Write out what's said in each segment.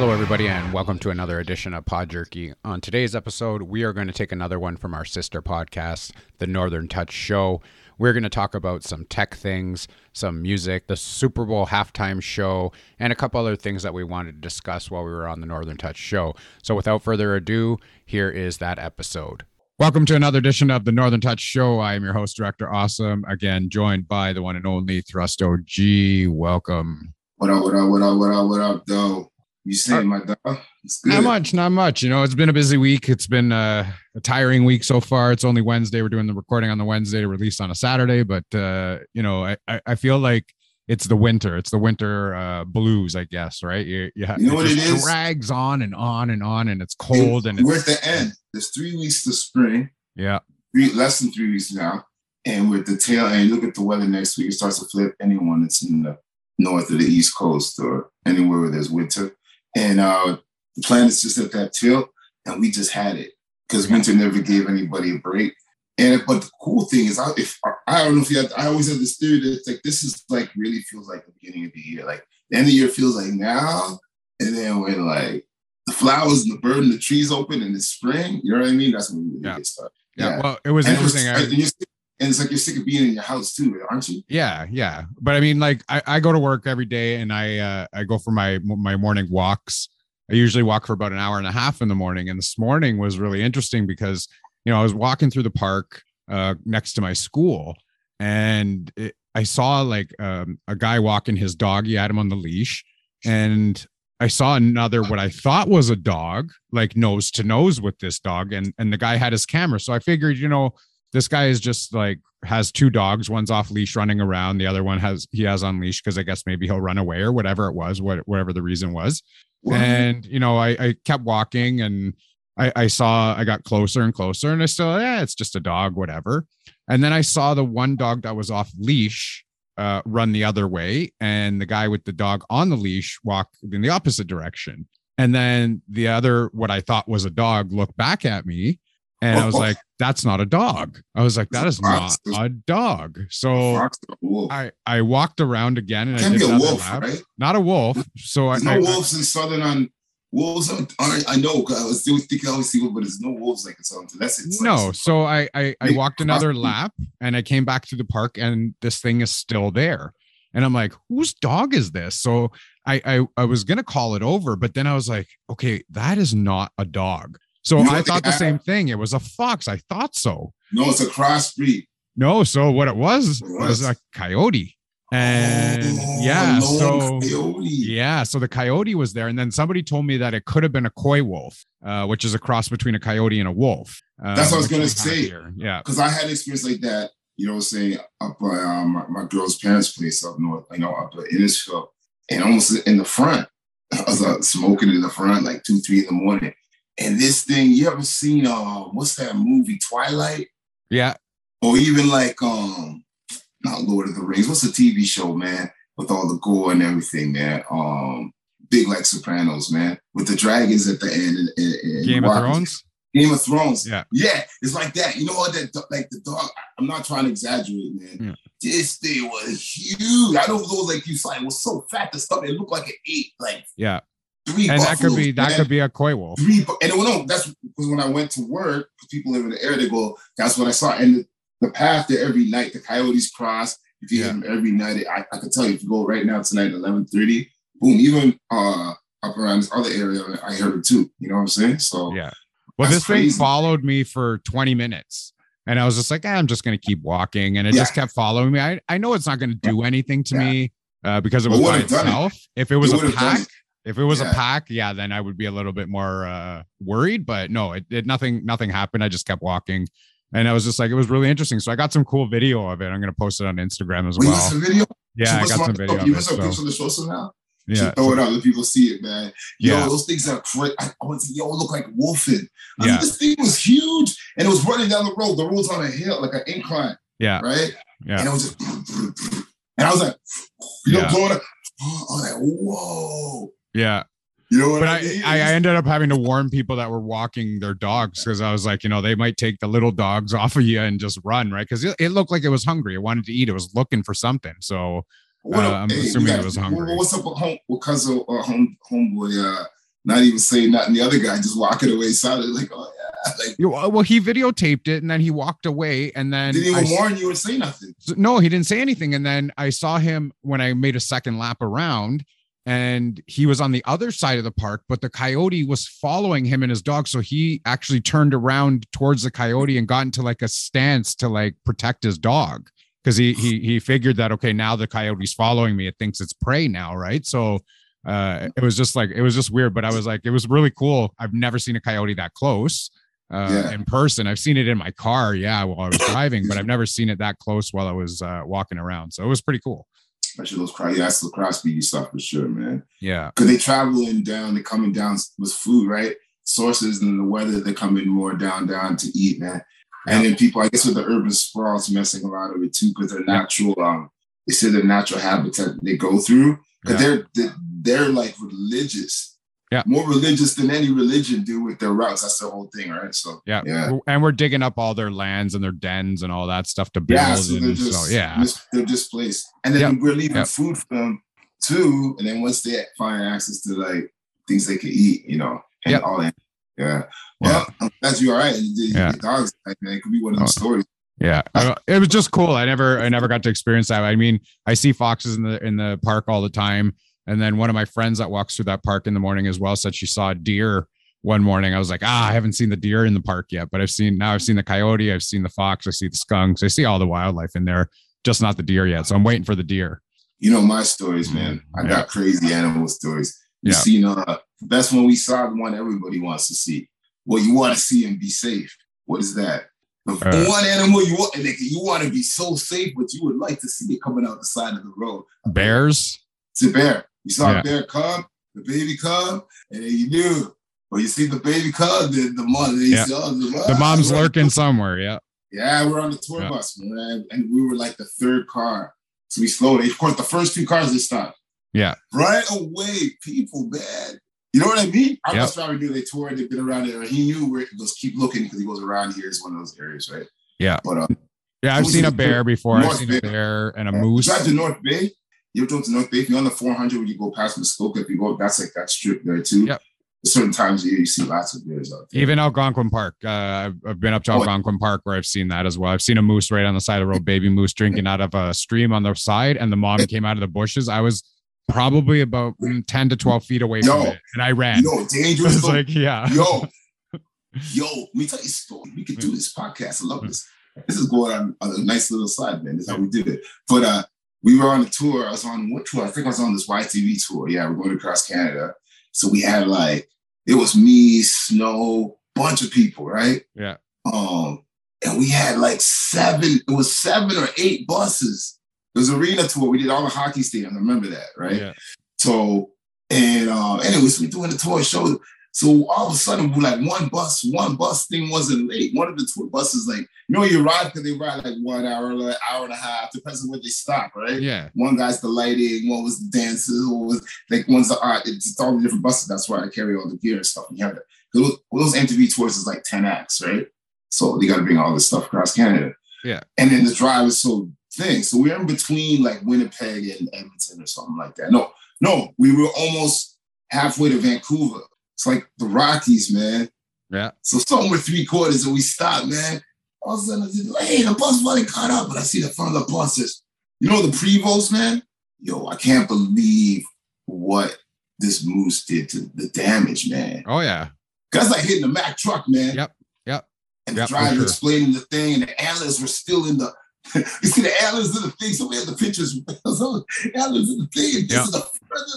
Hello, everybody, and welcome to another edition of Pod Jerky. On today's episode, we are going to take another one from our sister podcast, The Northern Touch Show. We're going to talk about some tech things, some music, the Super Bowl halftime show, and a couple other things that we wanted to discuss while we were on the Northern Touch Show. So, without further ado, here is that episode. Welcome to another edition of the Northern Touch Show. I am your host, Director Awesome, again, joined by the one and only Thrust OG. Welcome. What up, what up, what up, what up, what up, though? You saying my dog? It's good. Not much, not much. You know, it's been a busy week. It's been uh, a tiring week so far. It's only Wednesday. We're doing the recording on the Wednesday to release on a Saturday. But uh, you know, I, I, I feel like it's the winter. It's the winter uh, blues, I guess. Right? You, you, You know what just it is? Drags on and on and on, and it's cold and we're it's at the end. There's three weeks to spring, yeah, three less than three weeks now. And with the tail end, look at the weather next week. It starts to flip anyone that's in the north of the east coast or anywhere where there's winter. And uh, is just at that tilt, and we just had it because winter never gave anybody a break. And but the cool thing is, I, if I don't know if you, had, I always had this theory that it's like this is like really feels like the beginning of the year. Like the end of the year feels like now, and then when like the flowers and the bird and the trees open and it's spring, you know what I mean? That's when we really Yeah. get started. yeah. Well, it was And, it was- interesting. I- and it's like you're sick of being in your house too, aren't you? Yeah, yeah. But I mean, like I, I go to work every day and I uh, I go for my my morning walks. I usually walk for about an hour and a half in the morning. And this morning was really interesting because you know I was walking through the park uh, next to my school, and it, I saw like um, a guy walking his dog. He had him on the leash, and I saw another what I thought was a dog, like nose to nose with this dog, and and the guy had his camera. So I figured, you know, this guy is just like has two dogs one's off leash running around the other one has he has on leash because i guess maybe he'll run away or whatever it was what, whatever the reason was. And you know i, I kept walking and I, I saw i got closer and closer and i still yeah it's just a dog whatever. And then i saw the one dog that was off leash uh, run the other way and the guy with the dog on the leash walk in the opposite direction. And then the other what i thought was a dog looked back at me and i was like that's not a dog i was like that is not a dog so Fox or wolf. I I walked around again and I did be a wolf, lap. right? Not a wolf. So I, no I- wolves in southern on wolves. On, on, I know. I was still thinking I always see wolves, but there's no wolves like in southern. That's it. no. So I I, I walked another lap and I came back to the park and this thing is still there. And I'm like, whose dog is this? So I I, I was gonna call it over, but then I was like, okay, that is not a dog. So You I thought the same thing. It was a fox. I thought so. No, it's a crossbreed. No, so what it was What? was a coyote. And Oh, yeah, so coyote. Yeah, so the coyote was there, and then somebody told me that it could have been a coy wolf, uh, which is a cross between a coyote and a wolf. Uh, That's what I was gonna say. here. Yeah, because I had an experience like that, you know, saying up by um, my, my girl's parents' place up north, you know, up at Innisfil, and almost in the front. I was uh, smoking in the front like two, three in the morning. And this thing, you ever seen um, what's that movie, Twilight? yeah, Or even like um, not Lord of the Rings. What's the TV show, man? With all the gore and everything, man. Um, big like Sopranos, man. With the dragons at the end and, and, and Game of Thrones. Game of Thrones. Yeah. Yeah. It's like that. You know what? That like the dog. I'm not trying to exaggerate, man. Yeah. This thing was huge. I don't know, like you said, it was so fat. The stuff it looked like it ate like Yeah, three. and that could be that could be a coy wolf. three. And no, that's because when I went to work, people live in the area. They go, that's what I saw. And the, the path there every night, the coyotes cross. If you Yeah. hear them every night, I, I can tell you if you go right now tonight at 11:30, boom. Even uh up around this other area, I heard it too. You know what I'm saying? So Yeah. Well, this thing followed me for 20 minutes. And I was just like, "Ah, I'm just going to keep walking. And it just kept following me. I, I know it's not going to do anything to Yeah. me uh, because it was by would've it. itself. If it was It a pack. If it was a pack, yeah, then I would be a little bit more uh, worried. But no, it, it nothing nothing happened. I just kept walking. And I was just like, it was really interesting. So I got some cool video of it. I'm going to post it on Instagram as well. some video. Yeah, I got some video You must have So, of the show some now. yeah. throw it out, let people see it, man. Yo, Yeah. those things are crazy. I, I was yo, it looked like wolfing. I Yeah. mean, this thing was huge, and it was running down the road. The road's on a hill, like an incline, Yeah. right? Yeah. And it was just, and I was like, you know, Yeah. blowing up. I was like, whoa. Yeah. You know what but I I, mean? I, I ended up having to warn people that were walking their dogs because I was like, you know, they might take the little dogs off of you and just run, right? Because it, it looked like it was hungry. It wanted to eat. It was looking for something. So uh. I'm Hey, assuming it was hungry. What's up with home? Because of uh, home homeboy, uh, not even saying nothing. The other guy just walking away silently, like, oh yeah. Like, well, he videotaped it and then he walked away. And then didn't even I- warn you or say nothing. no, he didn't say anything. And then I saw him when I made a second lap around and he was on the other side of the park, but the coyote was following him and his dog. So he actually turned around towards the coyote and got into like a stance to like protect his dog. Cause he he he figured that okay, now the coyote's following me. It thinks it's prey now, right? So uh it was just like it was just weird, but I was like, it was really cool. I've never seen a coyote that close uh Yeah. in person. I've seen it in my car, yeah, while I was driving, but I've never seen it that close while I was uh walking around. So it was pretty cool. Especially those cross, yeah, that's the cross speedy stuff for sure, man. Yeah. Because they traveling down, they're coming down with food, right? Sources and the weather, they're coming more down, down to eat, man. And then people, I guess, with the urban sprawl, it's messing a lot of it too, because their natural, um, they say their natural habitat they go through, because they're, they're they're like religious, Yeah. more religious than any religion do with their routes. That's the whole thing, right? So Yeah. yeah, And we're digging up all their lands and their dens and all that stuff to build. yeah. So they're and just so, yeah. they're displaced, and then Yep. we're leaving Yep. food for them too. And then once they find access to like things they can eat, you know, and Yep. all that. Yeah. Well, I'm glad you're all right. The, Yeah. the dogs, like, man, it could be one of those Oh. stories. Yeah, it was just cool. I never, I never got to experience that. I mean, I see foxes in the in the park all the time, and then one of my friends that walks through that park in the morning as well said she saw a deer one morning. I was like, ah, I haven't seen the deer in the park yet, but I've seen now. I've seen the coyote, I've seen the fox, I see the skunks, I see all the wildlife in there, just not the deer yet. So I'm waiting for the deer. You know my stories, man. I Yeah. got crazy animal stories. You Yeah. seen uh the best one we saw, the one everybody wants to see. Well, you want to see and be safe. What is that? The Uh, one animal you want, and you want to be so safe, but you would like to see it coming out the side of the road. Bears, It's a bear. You saw Yeah. a bear cub, the baby cub, and then you knew. Well, you see the baby cub, the, the mom, Yeah. the, the mom's lurking somewhere. Yeah, Yeah, we're on the tour Yeah. bus, man, and we were like the third car. So we slowed. Of course, the first two cars they stopped. Yeah. Right away, people, man. You know what I mean? Our Yeah. bus driver knew they toured. They've been around there. He knew where goes. Keep looking because he goes around here. It's one of those areas, right? Yeah. But uh, yeah. I've seen a bear before. I've North seen a bear and a uh, moose. drive to North Bay. You ever drove to North Bay? If you're on the 400 when you go past Muskoka, if you go, that's like that strip there too. Yep. Certain times of year, you see lots of bears out there. Even Algonquin Park. Uh, I've, I've been up to Oh. Algonquin Park where I've seen that as well. I've seen a moose right on the side of the road, baby moose drinking out of a stream on the side, and the mom came out of the bushes. I was probably about mm, 10 to 12 feet away from it, and I ran. I dangerous. though? like, yeah. yo, yo, let me tell you a story. We could do this podcast. I love this. This is going on, on a nice little side, man. This is how we did it. But uh, we were on a tour. I was on what tour? I think I was on this YTV tour. Yeah, we're going across Canada. So we had like, it was me, Snow, bunch of people, right? Yeah. Um, and we had like seven, it was seven or eight buses. It was arena tour. We did all the hockey stadiums. I remember that, right? Yeah. So, and um, anyways, we doing the tour show. So all of a sudden, we're like one bus, one bus thing wasn't late. One of the tour buses, like, you know, you ride because they ride like one hour, like hour and a half, depends on where they stop, right? Yeah. One guy's the lighting, one was the dances, one was like one's the art. It's all the different buses. That's why I carry all the gear and stuff. And you have that. Those, those MTV tours is like 10 acts, right? So they got to bring all this stuff across Canada. Yeah. And then the drive is so thing. So we're in between like Winnipeg and Edmonton or something like that. No, no, we were almost halfway to Vancouver. It's like the Rockies, man. Yeah. So something with three quarters and we stopped, man. All of a sudden I said, hey, the bus finally caught up. And I see the front of the bus says, you know the Prevost, man? Yo, I can't believe what this moose did to the damage, man. Oh, yeah. That's like hitting the Mack truck, man. Yep, yep, And the yep, driver sure. explaining the thing, and the antlers were still in the. you see the antlers in the thing. So we had the pictures. antlers in the thing. This Yep. is the.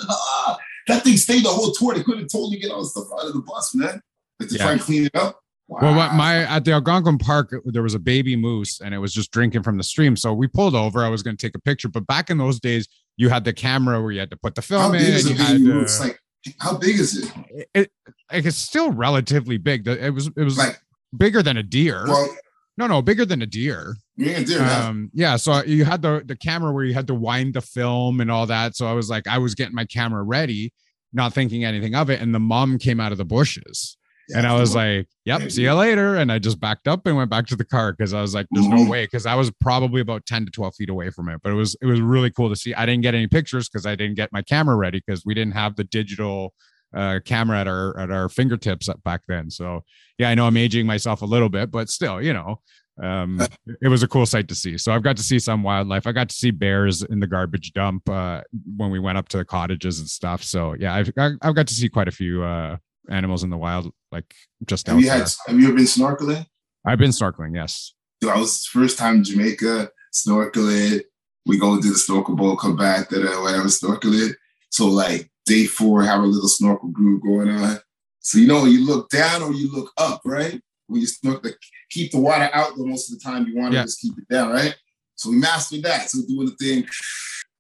Ah, that thing stayed the whole tour. They couldn't have told me to get all the stuff out of the bus, man. Like to Yeah. try and clean it up. Wow. Well, what my at the Algonquin Park, there was a baby moose and it was just drinking from the stream. So we pulled over. I was going to take a picture, but back in those days, you had the camera where you had to put the how film big in. is a baby to, moose? Like, how big is it? it, it, like it's still relatively big. It was it was Like, bigger than a deer. well, no, no, bigger than a deer. You ain't there now. Um, yeah. So you had the the camera where you had to wind the film and all that. So I was like, I was getting my camera ready, not thinking anything of it, and the mom came out of the bushes. and I was like, "Yep, Yeah, see you later." And I just backed up and went back to the car because I was like, "There's no Mhm. way," because I was probably about ten to twelve feet away from it. But it was it was really cool to see. I didn't get any pictures because I didn't get my camera ready because we didn't have the digital uh, camera at our at our fingertips back then. So yeah, I know I'm aging myself a little bit, but still, you know, um, it was a cool sight to see. So I've got to see some wildlife. I got to see bears in the garbage dump uh, when we went up to the cottages and stuff. So yeah, I've I've got to see quite a few uh, animals in the wild, like just have out you had, Have you ever been snorkeling? I've been snorkeling. Yes. Dude, I was first time in Jamaica snorkeling. We go do the snorkel boat, come back, that whatever snorkeling. So like day four, have a little snorkel group going on. So you know, you look down or you look up, right? When you to keep the water out the most of the time. You want to yeah. just keep it down, right? So we mastered that. So doing the thing,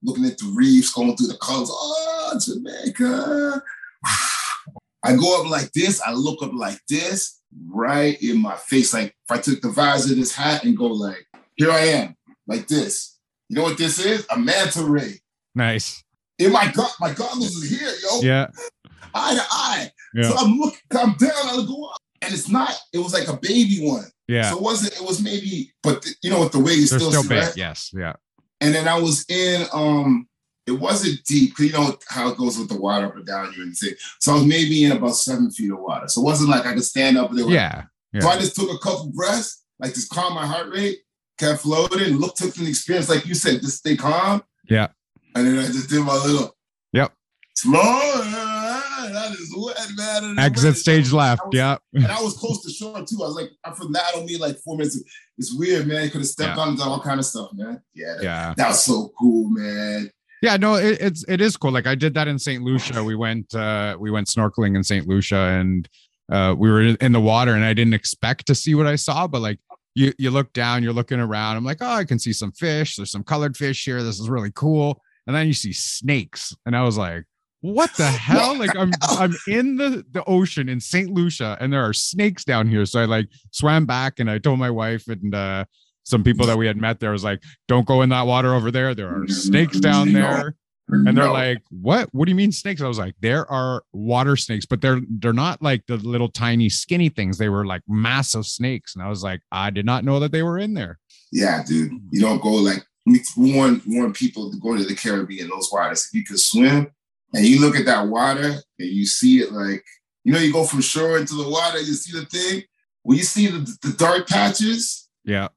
looking at the reefs, going through the colors. Oh, Jamaica. I go up like this. I look up like this, right in my face. Like if I took the visor of this hat and go like, here I am, like this. You know what this is? A manta ray. Nice. In my gut, my goggles is here, yo. Yeah. Eye to eye. Yeah. So I'm looking, I'm down, I go up. And it's not, it was like a baby one. Yeah. So it wasn't, it was maybe, but the, you know what, the way you still, still big, right? yes. Yeah. And then I was in um it wasn't deep. You know how it goes with the water up and down you and say. So I was maybe in about seven feet of water. So it wasn't like I could stand up there. Yeah, yeah. So I just took a couple breaths, like just calm my heart rate, kept floating, looked, took the experience, like you said, just stay calm. Yeah. And then I just did my little. Yep. Slow. That is wet, man. Exit stage left. Was, yep. And I was close to shore too. I was like, I from that on me like four minutes. It's weird, man. You could have stepped yeah. on all kind of stuff, man. Yeah. That, yeah. That was so cool, man. Yeah, no, it, it's it is cool. Like I did that in St. Lucia. We went uh we went snorkeling in St. Lucia and uh we were in the water and I didn't expect to see what I saw, but like you you look down, you're looking around. I'm like, oh, I can see some fish. There's some colored fish here. This is really cool. And then you see snakes, and I was like, what the hell? Like I'm I'm in the the ocean in St. Lucia, and there are snakes down here. So I like swam back, and I told my wife and uh some people that we had met there was like, don't go in that water over there. There are snakes down there. And they're like, what? What do you mean snakes? I was like, there are water snakes, but they're they're not like the little tiny skinny things. They were like massive snakes. And I was like, I did not know that they were in there. Yeah, dude. You don't go like we warn warn people to go to the Caribbean, those waters. If you can swim and you look at that water and you see it like, you know, you go from shore into the water, you see the thing. When you see the, the dark patches, yeah,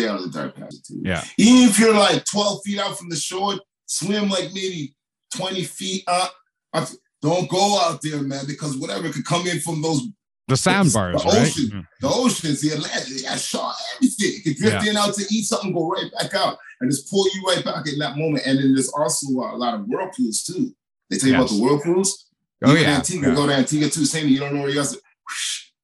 out of the dark patches too. Yeah. Even if you're like 12 feet out from the shore, swim like maybe 20 feet up. Don't go out there, man, because whatever could come in from those the sandbars, the right? Ocean, mm-hmm. The oceans, the Atlantic, yeah, shark, everything. Could drift yeah. in out to eat something, go right back out, and just pull you right back in that moment. And then there's also a lot of whirlpools too. They tell you yes. about the whirlpools. Oh yeah, Antigua, yeah. go to Antigua too. Same, you don't know where you are.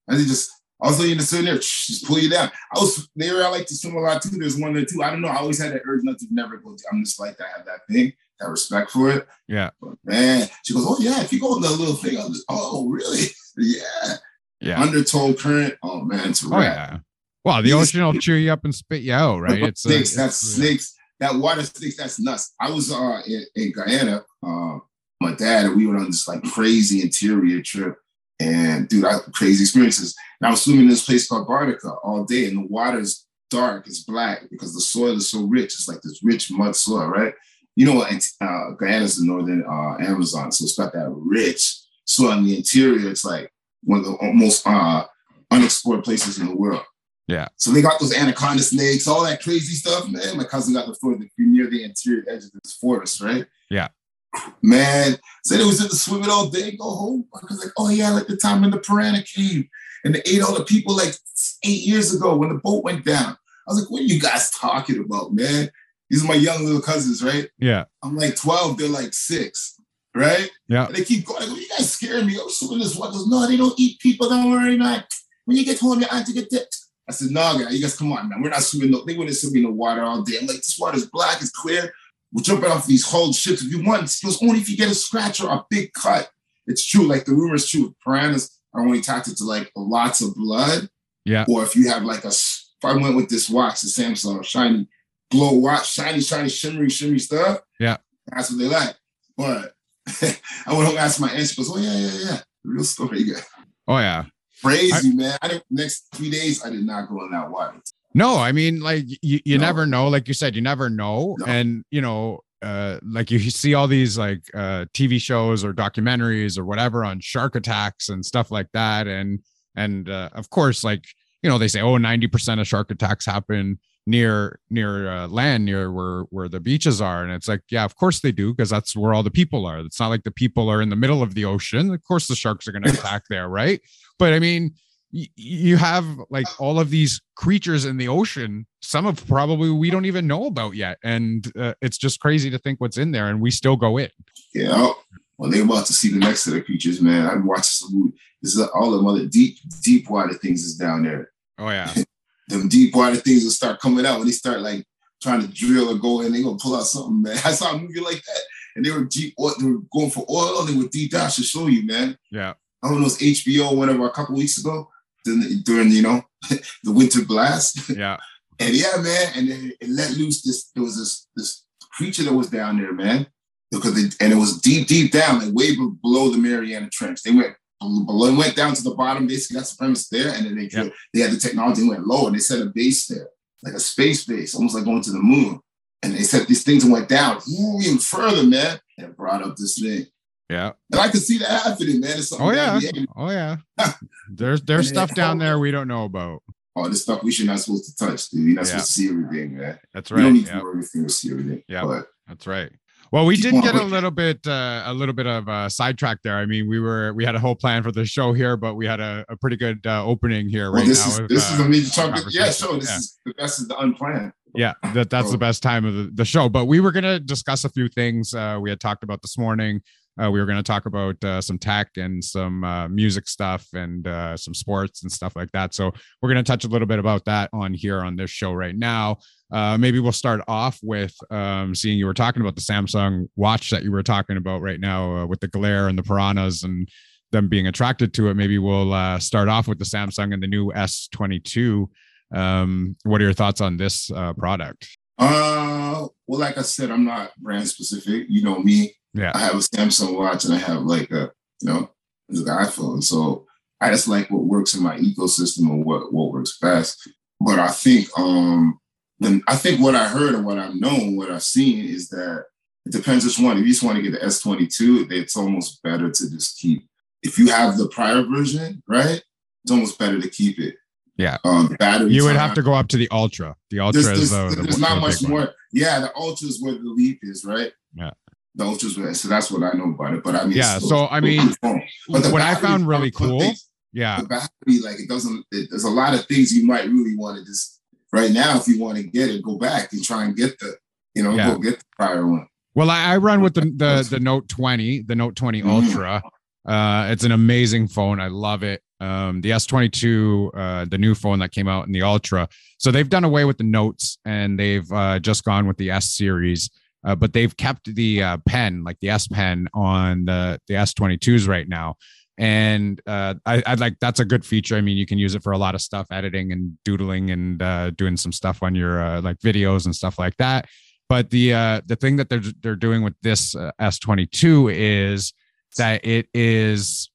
And they just I was looking to sit there, just pull you down. I was there. I like to swim a lot too. There's one there too. I don't know. I always had that urge not to never go. To, I'm just like I have that thing, that respect for it. Yeah. But man, she goes, oh yeah. If you go in the little thing, I'm just, oh really? yeah. Yeah. Undertow current. Oh man, it's a oh, yeah. Well, the ocean will chew you up and spit you out, right? It's snakes. A, that's snakes. That water snakes. That's nuts. I was uh in, in Guyana. Uh, my dad and we went on this like crazy interior trip and dude, I crazy experiences. And I was swimming in this place called Bartica all day, and the water's dark, it's black because the soil is so rich. It's like this rich mud soil, right? You know, what? uh, Guyana's the northern uh, Amazon, so it's got that rich soil in the interior. It's like one of the most uh, unexplored places in the world. Yeah. So they got those anaconda snakes, all that crazy stuff, man. My cousin got the fort near the interior edge of this forest, right? Yeah. Man, said it was in the swimming all day, go home. I was like, oh yeah, like the time when the piranha came and they ate all the people like eight years ago when the boat went down. I was like, what are you guys talking about, man? These are my young little cousins, right? Yeah. I'm like 12, they're like six, right? Yeah. And they keep going, like, you guys scaring me. I'm swimming this water. No, they don't eat people. Don't worry, man. When you get home, your auntie get dipped. I said, no, nah, guys, you guys come on, man. We're not swimming. No, they wouldn't swim in the water all day. I'm like, this water's black, it's clear. We're jumping off these whole ships if you want. It goes only if you get a scratch or a big cut. It's true. Like the rumor is true. Piranhas are only attracted to like lots of blood. Yeah. Or if you have like a, if I went with this watch, the Samsung shiny glow watch, shiny, shiny, shimmery, shimmery stuff. Yeah. That's what they like. But I went home and asked my aunt. She goes, "Oh yeah, yeah, yeah, real story, yeah." Oh yeah. Crazy I, man. I didn't. Next three days, I did not go in that water. No, I mean, like you, you no. never know. Like you said, you never know. No. And you know, uh, like you see all these like uh, TV shows or documentaries or whatever on shark attacks and stuff like that, and and uh, of course, like you know, they say, oh, 90% of shark attacks happen near near uh, land near where where the beaches are and it's like yeah of course they do because that's where all the people are it's not like the people are in the middle of the ocean of course the sharks are going to attack there right but i mean you have like all of these creatures in the ocean some of probably we don't even know about yet. And uh, it's just crazy to think what's in there and we still go in. Yeah well they're about to see the next set of creatures man i'm watching some movie. This is all the other deep deep water things is down there. Oh yeah. Them deep water things will start coming out when they start like trying to drill or go in. They gonna pull out something man. I saw a movie like that and they were deep they were going for oil. They were deep down to show you man. Yeah. I don't know, it was HBO whatever a couple weeks ago during you know the winter blast. Yeah. and yeah, man, and then it let loose this. There was this this creature that was down there, man, because they, and it was deep, deep down, like way below the Mariana Trench. They went below, went down to the bottom. Basically, that's the premise there, and then they they had the technology and went low, and they set a base there, like a space base, almost like going to the moon. And they set these things and went down even further, man, and brought up this thing. Yeah. And I can see that happening, man. It's oh yeah. Oh yeah. there's there's stuff down there we don't know about. All this stuff we should not supposed to touch, dude. You're not yeah. supposed to see everything, man. That's right. You don't need to know everything to see everything. Yeah. But that's right. Well, we did get a little bit, uh, a little bit of a sidetrack there. I mean, we were, we had a whole plan for the show here, but we had a, a pretty good uh, opening here well, right this now. Is, with, this uh, is a major topic. Yeah, sure. This yeah. is the best of the unplanned. Yeah, that that's oh. the best time of the, the show. But we were going to discuss a few things uh, we had talked about this morning. Uh, we were going to talk about uh, some tech and some uh, music stuff and uh, some sports and stuff like that. So we're going to touch a little bit about that on here on this show right now. Uh, maybe we'll start off with um, seeing you were talking about the Samsung watch that you were talking about right now uh, with the glare and the piranhas and them being attracted to it. Maybe we'll start off with the Samsung and the new S22. Um, what are your thoughts on this product? Uh, well, like I said, I'm not brand specific. You know me. Yeah. I have a Samsung watch and I have like a, you know, the iPhone. So I just like what works in my ecosystem and what, what works best. But I think um then I think what I heard and what I've known, what I've seen is that it depends which one. If you just want to get the S22, it's almost better to just keep if you have the prior version, right? It's almost better to keep it. Yeah. Um, battery. You would time. have to go up to the Ultra. The Ultra there's, is the, the, there's not much more. Yeah, the Ultra is where the leap is, right? Yeah the ultras so that's what I know about it. But I mean, yeah. So I mean, what I found really cool, things, yeah, battery like it doesn't. It, there's a lot of things you might really want to just right now if you want to get it, go back and try and get the you know yeah. go get the prior one. Well, I, I run with the the the Note 20, the Note 20 mm-hmm. Ultra. Uh, it's an amazing phone. I love it. Um, the S22, uh, the new phone that came out in the Ultra. So they've done away with the notes and they've uh, just gone with the S series uh, but they've kept the uh, pen, like the S Pen, on the the S22s right now. And uh, I, I like that's a good feature. I mean, you can use it for a lot of stuff, editing and doodling and uh, doing some stuff on your uh, like videos and stuff like that. But the uh, the thing that they're they're doing with this S22 is that it is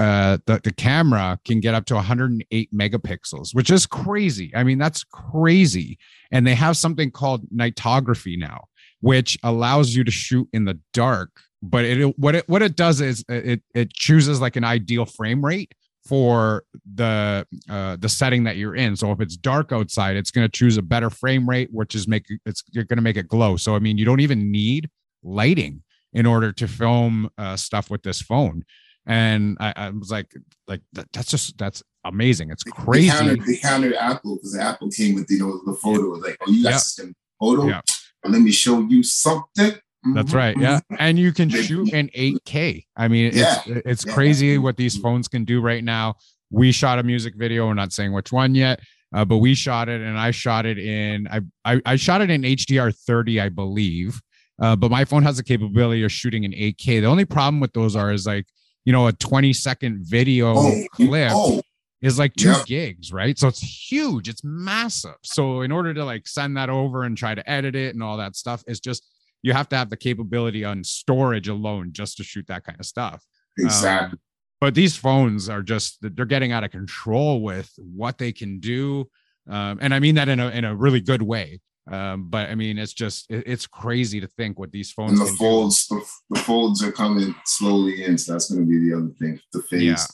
uh the, the camera can get up to 108 megapixels which is crazy i mean that's crazy and they have something called nightography now which allows you to shoot in the dark. But it what it what it does is it it chooses like an ideal frame rate for the uh, the setting that you're in. So if it's dark outside, it's going to choose a better frame rate, which is make it's you're going to make it glow. So I mean, you don't even need lighting in order to film uh, stuff with this phone. And I, I was like, like that, that's just that's amazing. It's crazy. They countered, they countered Apple because Apple came with you know the photo. Like, oh, you got yep. system photo. Yep let me show you something. That's right. Mm-hmm. Yeah. And you can shoot in 8K. I mean, yeah. it's it's crazy what these phones can do right now. We shot a music video. We're not saying which one yet, uh, but we shot it and I shot it in I, I, I shot it in HDR 30, I believe. Uh, but my phone has the capability of shooting in 8K. The only problem with those are is like, you know, a 20 second video oh, clip. Oh is like two yep. gigs, right? So it's huge, it's massive. So in order to like send that over and try to edit it and all that stuff, it's just you have to have the capability on storage alone just to shoot that kind of stuff. Exactly. Um, but these phones are just they're getting out of control with what they can do. Um, and I mean that in a in a really good way. Um, but I mean, it's just it, it's crazy to think what these phones. And the do. folds, the, the folds are coming slowly in, so that's going to be the other thing, the phase. Yeah.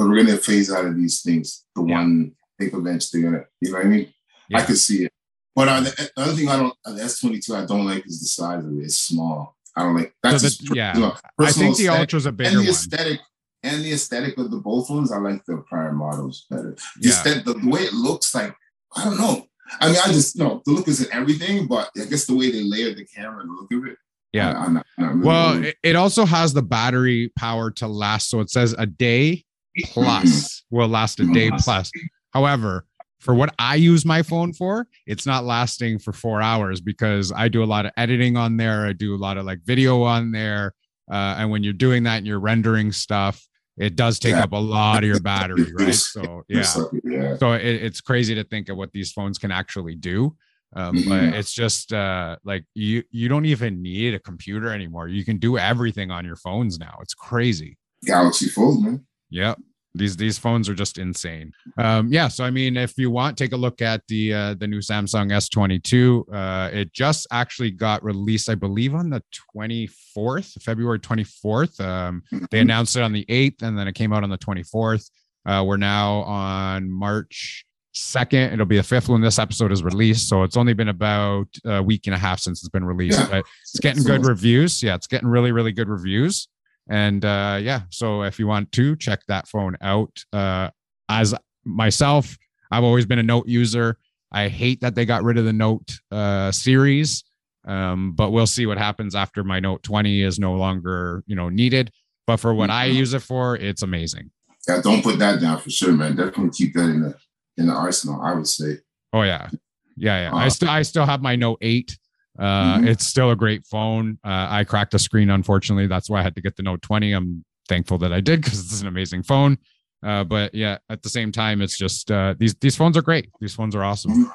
But we're going to phase out of these things. The Yeah. one paper bench, they're gonna, you know what I mean? I Yeah. can see it. But uh, the the other thing I don't, uh, the S22, I don't like is the size of it. It's small. I don't like that's So just the- per- yeah. you know, I think the aesthetic. Ultra's a bigger and the one. aesthetic and the aesthetic of the both ones. I like the prior models better. The, Yeah. aesthetic, the, the way it looks like, I don't know. I mean, I just you know the look isn't everything, but I guess the way they layered the camera and the look of it. Yeah. I, am not, I'm not really Well, it also has the battery power to last. So it says a day plus will last a day plus. However, for what I use my phone for, it's not lasting for four hours because I do a lot of editing on there. I do a lot of like video on there. Uh, and when you're doing that and you're rendering stuff, it does take Yeah. up a lot of your battery, right? So yeah. So, yeah. So it, it's crazy to think of what these phones can actually do. Um, Mhm. But it's just uh, like you you don't even need a computer anymore. You can do everything on your phones now. It's crazy. Galaxy Fold, man. Yep. These these phones are just insane. Um, yeah. So I mean, if you want, take a look at the uh, the new Samsung S22. Uh, it just actually got released, I believe, on the 24th, February 24th. Um, they Mhm. announced it on the 8th, and then it came out on the 24th. Uh, we're now on March 2nd. It'll be the fifth when this episode is released. So it's only been about a week and a half since it's been released. Yeah. But it's getting good reviews. Yeah, it's getting really, really good reviews. And uh, yeah, so if you want to check that phone out, uh, as myself, I've always been a Note user. I hate that they got rid of the Note uh, series, um, but we'll see what happens after my Note 20 is no longer, you know, needed. But for what I Mhm. use it for, it's amazing. Yeah, don't put that down for sure, man. Definitely keep that in the in the arsenal. I would say. Oh yeah, yeah, yeah. I Uh, still I still have my Note Eight. Uh, Mhm. It's still a great phone. Uh, I cracked a screen, unfortunately. That's why I had to get the Note 20. I'm thankful that I did because it's an amazing phone. Uh, but yeah, at the same time, it's just uh, these these phones are great. These phones are awesome. Mhm.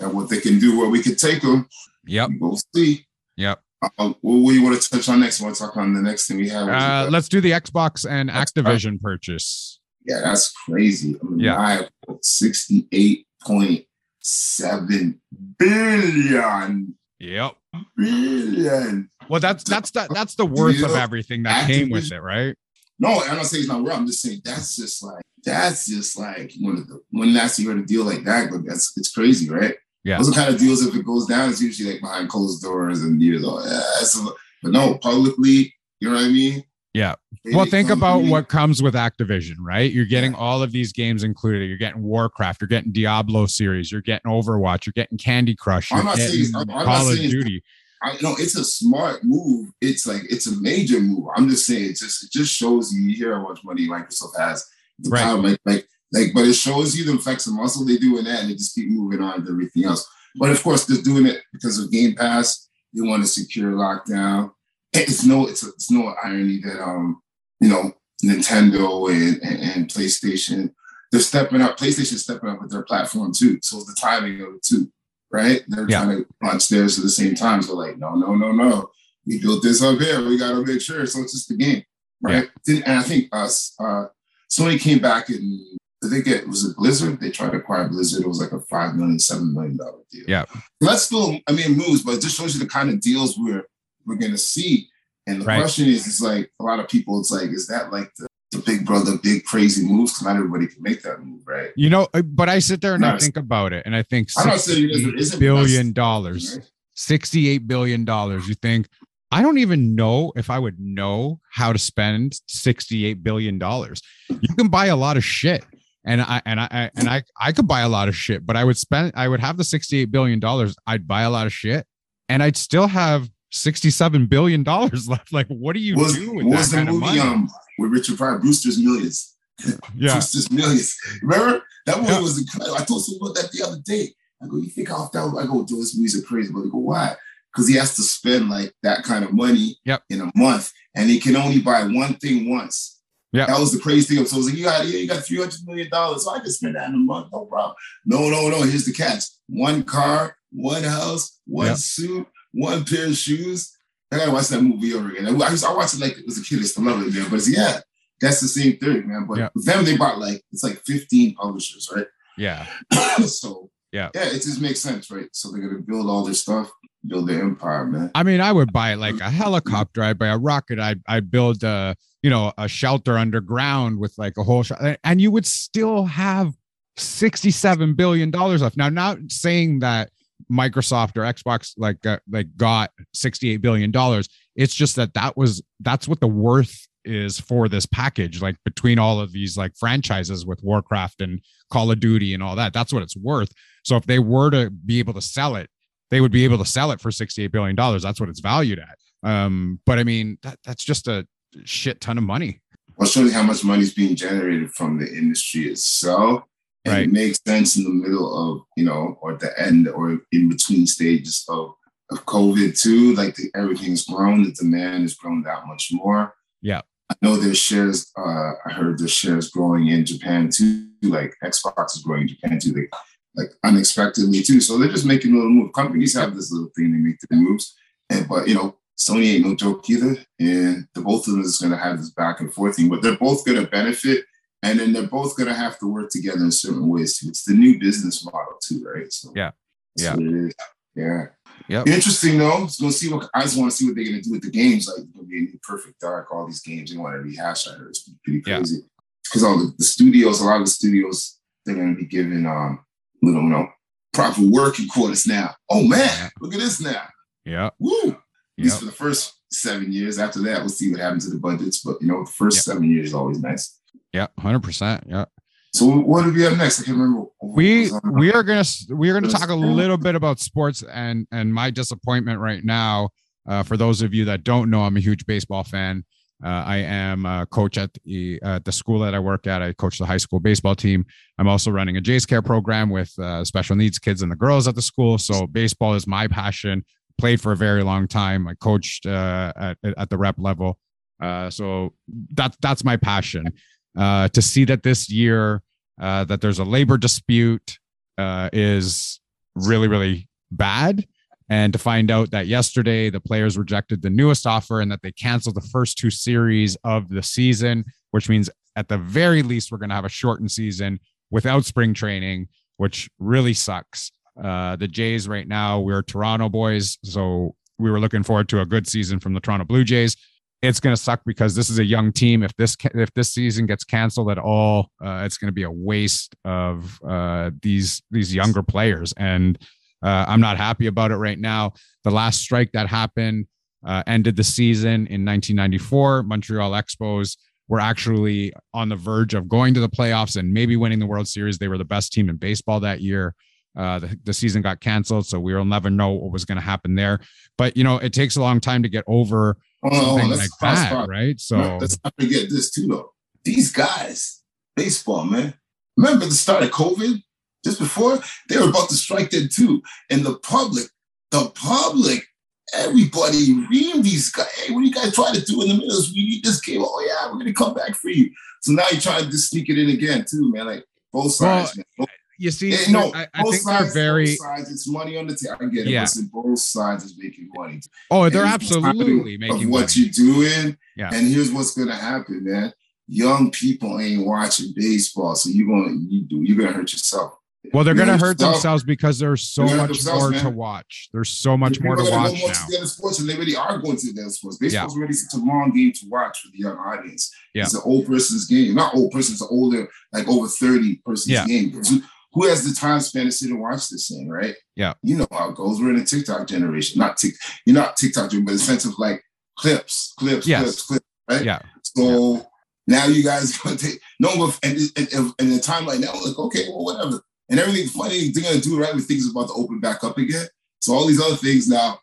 And what they can do, where we could take them, Yep, we'll see. yep. Uh, what, do you want to touch on next? Want to talk on the next thing we have? Uh, let's do the Xbox and That's Activision purchase. yeah, that's crazy. I mean, Yeah. I have sixty-eight point seven billion Yep. billion. Well, that's that's the that's the worth of everything that came with it, right? No, I'm not saying it's not real. I'm just saying that's just like that's just like one of the when last you heard a deal like that, but that's it's crazy, right? Yeah. Those are kind of deals if it goes down, it's usually like behind closed doors and you're yeah, eh, it's but no, publicly, you know what I mean? Yeah. Well, think about what comes with Activision, right? You're getting all of these games included. You're getting Warcraft, you're getting Diablo series, you're getting Overwatch, you're getting Candy Crush, I'm you're not saying I'm not Call of saying Duty. I know it's a smart move. It's like it's a major move. I'm just saying, it just it just shows you. Hear how much money Microsoft has. The Right. power, like like like, but it shows you the flex of muscle they do in that, and they just keep moving on to everything else. But of course, they're doing it because of Game Pass. They want to secure lockdown. It's no, it's it's no irony that um you know Nintendo and, and, and PlayStation they're stepping up. PlayStation's stepping up with their platform too. So it's the timing of it too, right? They're Yeah. trying to launch theirs at the same time. So like, no, no, no, no. We built this up here. We got to make sure. So it's just the game, right? Then- And I think us, uh, Sony came back and did they get was it Blizzard? They tried to acquire Blizzard. It was like a five million, seven million dollar deal. Yeah. That's still, I mean, moves, but it just shows you the kind of deals we're we're gonna see. And the Right. question is, is like a lot of people, it's like, is that like the, the big brother, big crazy moves? Because not everybody can make that move, right? You know, uh, but I sit there and I Nice. think about it, and I think I'm not saying it isn't- $68 billion, right? sixty-eight billion dollars. You think I don't even know if I would know how to spend sixty-eight billion dollars. You can buy a lot of shit, and I and I I- and I I could buy a lot of shit, but I would spend I would have the sixty-eight billion dollars. I'd buy a lot of shit, and I'd still have sixty-seven billion dollars left. Like, what do you was, do what with was that the kind of movie money? um with Richard Pryor, Brewster's Millions? yeah, Brewster's Millions. Remember that movie Yeah. was incredible. I told someone about that the other day. I go, you think off that? I go, those movies are crazy. But they go, why? Because he has to spend like that kind of money Yep. in a month, and he can only buy one thing once. Yeah. That was the crazy thing. So I was like, you got, yeah, you got three hundred million dollars, so I can spend that in a month, no problem. No, no, no. Here's the catch: one car, one house, one Yep. suit, one pair of shoes. I gotta watch that movie over again. I used I watched it like as a kid. I still love it, man. But it's, yeah, that's the same thing, man. But Yeah. them, they bought like it's like 15 publishers, right? yeah, so Yeah. Yeah, it just makes sense, right? So they're gonna build all this stuff, build their empire, man. I mean, I would buy like a helicopter. I'd buy a rocket. I'd, I'd build a, you know, a shelter underground with like a whole, sh- and you would still have $67 billion left. Now, not saying that Microsoft or Xbox like, uh, like got $68 billion. It's just that that was, that's what the worth is for this package, like between all of these like franchises with Warcraft and Call of Duty and all that. That's what it's worth. So if they were to be able to sell it, they would be able to sell it for $68 billion. That's what it's valued at. Um, but I mean, that, that's just a shit ton of money. Well, shows how much money is being generated from the industry itself. And Right. it makes sense in the middle of, you know, or at the end or in between stages of, of COVID too. Like the, everything's grown, the demand has grown that much more. Yeah. I know there's shares, uh, I heard there's shares growing in Japan too. Like Xbox is growing in Japan too. Like, like unexpectedly too. So they're just making a little move. Companies have this little thing, they make their moves. And but you know, Sony ain't no joke either. And the both of them is gonna have this back and forth thing, but they're both gonna benefit and then they're both gonna have to work together in certain ways too. It's the new business model too, right? So Yeah. Yeah. what it is. Yeah. Yep. Interesting though. It's gonna see what I just want to see what they're gonna do with the games. Like it's gonna be a new perfect dark, all these games they want to rehash. I heard it's pretty crazy. Because all the, the studios, a lot of the studios, they're gonna be given um little, you know, proper working quarters now. Oh man, look at this now. Yeah. Woo! At least Yeah. for the first seven years. After that, we'll see what happens to the budgets. But you know, the first Yeah. seven years is always nice. Yeah. 100%. Yeah. So what do we have next? I can't remember. we we are gonna we are gonna talk a little bit about sports and and my disappointment right now. Uh, for those of you that don't know, I'm a huge baseball fan. Uh, I am a coach at the at the school that I work at. I coach the high school baseball team. I'm also running a Jays Care program with uh, special needs kids and the girls at the school. So baseball is my passion. Played for a very long time. I coached uh, at at the rep level. Uh, so that's that's my passion. Uh, to see that this year uh, that there's a labor dispute uh, is really, really bad. And to find out that yesterday the players rejected the newest offer and that they canceled the first two series of the season, which means at the very least we're going to have a shortened season without spring training, which really sucks. Uh, the Jays right now, we're Toronto boys. So we were looking forward to a good season from the Toronto Blue Jays it's going to suck because this is a young team. If this if this season gets canceled at all, uh, it's going to be a waste of uh, these these younger players, and uh, I'm not happy about it right now. The last strike that happened uh, ended the season in 1994. Montreal Expos were actually on the verge of going to the playoffs and maybe winning the World Series. They were the best team in baseball that year. Uh, the, the season got canceled, so we will never know what was going to happen there. But you know, it takes a long time to get over Hold on, something like that, talk. right? So let's not forget this too, though. These guys, baseball, man. Remember the start of COVID? Just before they were about to strike then too, and the public, the public, everybody reamed these guys. Hey, what are you guys trying to do in the middle? We need this came. Oh yeah, we're gonna come back for you. So now you're trying to just sneak it in again too, man. Like both sides. man. You see, eh, no, I, I both think sides, they're very. Both sides, it's money on the table. I get it. Yeah. It's both sides is making money. Oh, they're And absolutely of making what money. you're doing. Yeah. And here's what's gonna happen, man. Young people ain't watching baseball, so you're gonna you do you're gonna hurt yourself. Well, they're going to hurt yourself. themselves because there's so They're gonna hurt much more man. to watch. There's so much more to People are gonna watch more now. to sports, and they really are going to the other sports. Baseball's really such a long game to watch for the young audience. Yeah. It's an old person's game, not old person, it's an older, like over 30 person's Yeah. game. Who, has the time span to sit and watch this thing, right? Yeah. You know how it goes. We're in a TikTok generation, not tick, you're not TikTok, but in the sense of like clips, clips, Yes. clips, clips, right? Yeah. So now you guys gonna take no, but and, and, and, and in time like now, like okay, well, whatever. And everything funny they're gonna do right when things about to open back up again. So all these other things now,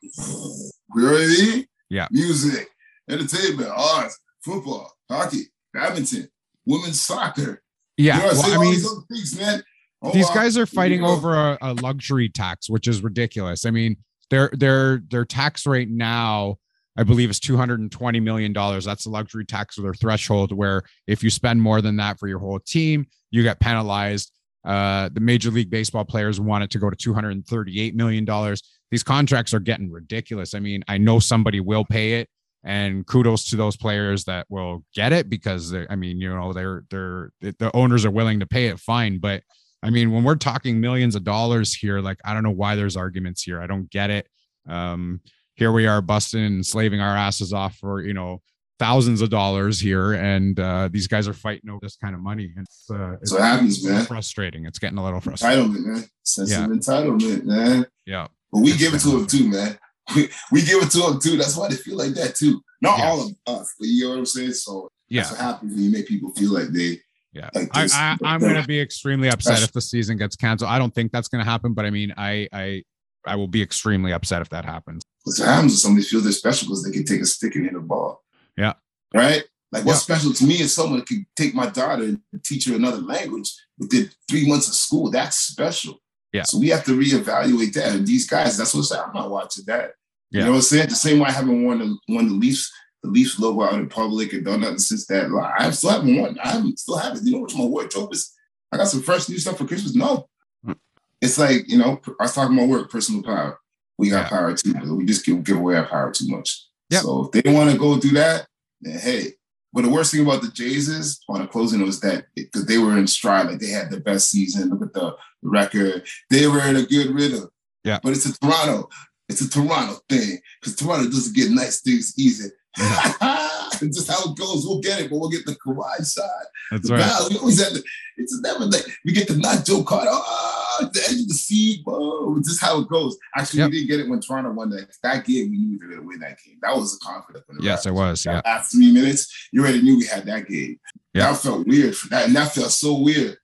really, Yeah. music, entertainment, arts, football, hockey, badminton, women's soccer. Yeah. you know Well? I all mean, these other things, man. Oh, these guys are fighting over a, a luxury tax, which is ridiculous. I mean, their their their tax rate now, I believe, is two hundred and twenty million dollars. That's the luxury tax or their threshold, where if you spend more than that for your whole team, you get penalized. Uh, the Major League Baseball players want it to go to two hundred and thirty-eight million dollars. These contracts are getting ridiculous. I mean, I know somebody will pay it, and kudos to those players that will get it because I mean, you know, they're they're the owners are willing to pay it. Fine, but I mean, when we're talking millions of dollars here, like I don't know why there's arguments here. I don't get it. Um, here we are busting and slaving our asses off for you know thousands of dollars here, and uh, these guys are fighting over this kind of money. It's, uh, it's what happens, man. Frustrating. It's getting a little frustrating. Entitlement, man. Sense yeah. of entitlement, man. Yeah. But we give it to them too, man. We, we give it to them too. That's why they feel like that too. Not all of us, but you know what I'm saying. So yeah, that's what happens when you make people feel like they. Yeah, like this, I, I, am going to be extremely upset if the season gets canceled. I don't think that's going to happen, but I mean, I, I, I will be extremely upset if that happens. What happens is somebody feels they're special because they can take a stick and hit a ball. Yeah. Right. Like what's yeah. special to me is someone can take my daughter and teach her another language within three months of school. That's special. Yeah. So we have to reevaluate that. And these guys, that's what I'm not watching that. Yeah. You know what I'm saying? The same way I haven't worn the worn the Leafs, the Leafs logo out in public and done nothing since that. I still haven't worn. I still haven't. You know what my wardrobe is? I got some fresh new stuff for Christmas. No. Hmm. It's like, you know, I was talking about work, personal power. We got yeah. power too, but we just give, give away our power too much. Yep. So if they want to go do that, then hey, but the worst thing about the Jays is on a closing was that because they were in stride, like they had the best season. Look at the record; they were in a good rhythm. Yeah. But it's a Toronto. It's a Toronto thing because Toronto doesn't get nice things easy. it's just how it goes. We'll get it, but we'll get the Kawhi side. That's the right. we always have the. It's never like we get the not Joe Carter. Oh, the edge of the seat. Whoa. It's just how it goes. Actually, yep. we did get it when Toronto won that. That game, we knew we were going to win that game. That was a confidence. Yes, it was. Yeah. Last three minutes, you already knew we had that game. Yeah. That felt weird. That, and that felt so weird.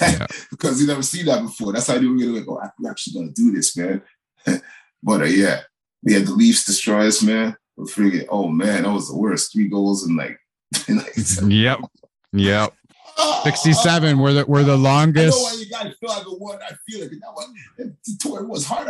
Yeah. because you never seen that before. That's how you were going to go, we're actually going to do this, man. but uh, yeah, we had the Leafs destroy us, man. We're freaking, oh man, that was the worst. Three goals in like, like yep. Yep. 67 we're the we're the longest. I know why you guys feel like a one. I feel like that one the was hard.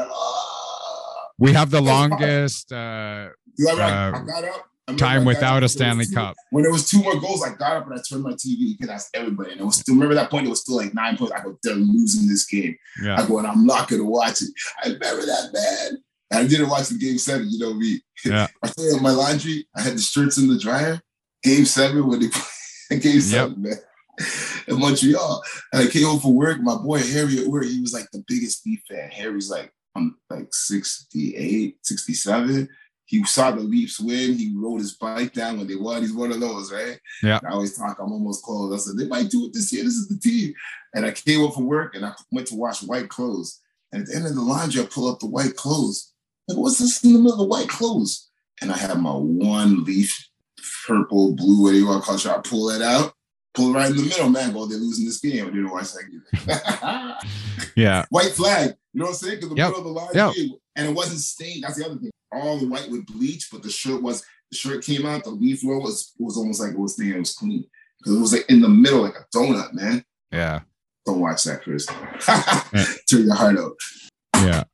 we have the longest uh, uh, I got up time without a Stanley two, Cup. When there was two more goals, I got up and I turned my TV. because ask everybody. And it was still remember that point. It was still like nine points. I go, they're losing this game. Yeah. I go, and I'm not gonna watch it. I remember that man. I didn't watch the game seven. You know me. Yeah. I had my laundry. I had the shirts in the dryer. Game seven when they played game seven, yep. man. In Montreal. And I came home from work. My boy Harry at work, he was like the biggest Leaf fan. Harry's like, I'm like 68, 67 he saw the Leafs win. He rode his bike down when they won. He's one of those, right? Yeah. And I always talk, I'm almost close. I said, they might do it this year. This is the team. And I came home from work and I went to wash white clothes. And at the end of the laundry, I pull up the white clothes. Like, what's this in the middle of the white clothes? And I have my one leaf, purple, blue, whatever you want to call it. I pull that out, pull it right in the middle, man. Go, they're losing this game. I didn't watch that game. yeah. White flag. You know what I'm saying? Because the yep. middle of the laundry, yep. and it wasn't stained. That's the other thing all the white with bleach, but the shirt was the shirt came out. The leaf roll was was almost like it was there. It was clean because it was like in the middle, like a donut, man. Yeah. Don't watch that, Chris. Turn your heart out. Yeah.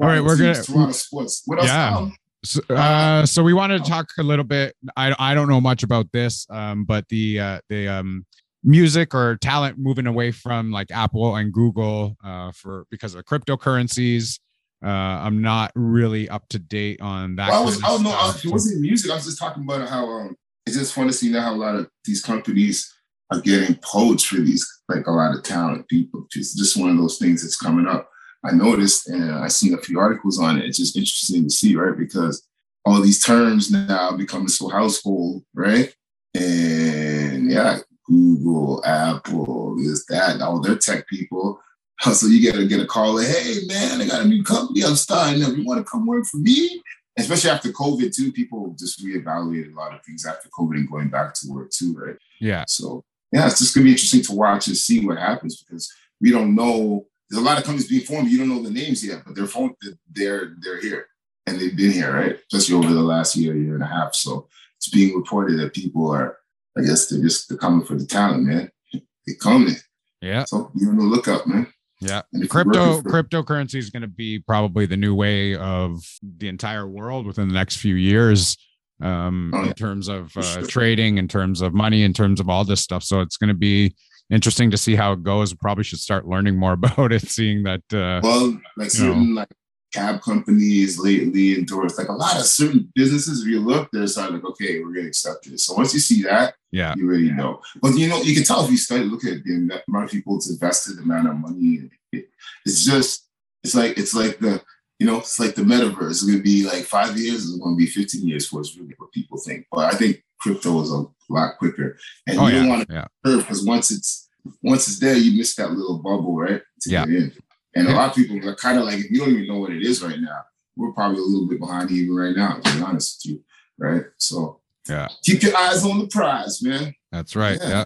All right, we're gonna Toronto sports. What else? Yeah. So, uh, so we wanted to talk a little bit. I I don't know much about this, um, but the uh, the um, music or talent moving away from like Apple and Google uh, for because of cryptocurrencies uh, I'm not really up to date on that. Well, I was, I was no, I was, it wasn't music. I was just talking about how um, it's just fun to see now how a lot of these companies are getting poached for these, like a lot of talented people. Just, just one of those things that's coming up. I noticed and I seen a few articles on it. It's just interesting to see, right? Because all these terms now becoming so household, right? And yeah, Google, Apple, is that, all their tech people so you gotta get a call like, hey man, I got a new company I'm starting. You want to come work for me? Especially after COVID too, people just reevaluated a lot of things after COVID and going back to work too, right? Yeah. So yeah, it's just gonna be interesting to watch and see what happens because we don't know. There's a lot of companies being formed. You don't know the names yet, but they're formed. They're they're here and they've been here, right? Especially over the last year, year and a half. So it's being reported that people are, I guess, they're just they're coming for the talent, man. They're coming. Yeah. So be on the lookup, man. Yeah. Crypto for- cryptocurrency is going to be probably the new way of the entire world within the next few years um, oh, yeah. in terms of uh, sure. trading, in terms of money, in terms of all this stuff. So it's going to be interesting to see how it goes. Probably should start learning more about it, seeing that. Uh, well, like certain like cab companies lately endorsed. Like a lot of certain businesses, if you look, they're sort of like, okay, we're gonna accept this. So once you see that, yeah, you already know. But you know, you can tell if you start looking at the amount of people it's invested, the amount of money. It, it's just, it's like it's like the you know, it's like the metaverse. It's going to be like five years. It's going to be 15 years for it's really what people think. But I think crypto is a lot quicker. And oh, you don't want to yeah. curve because once it's once it's there, you miss that little bubble, right? To yeah. And yeah. a lot of people are kind of like, if you don't even know what it is right now, we're probably a little bit behind even right now, to be honest with you. Right. So yeah. Keep your eyes on the prize, man. That's right. Yeah. yeah.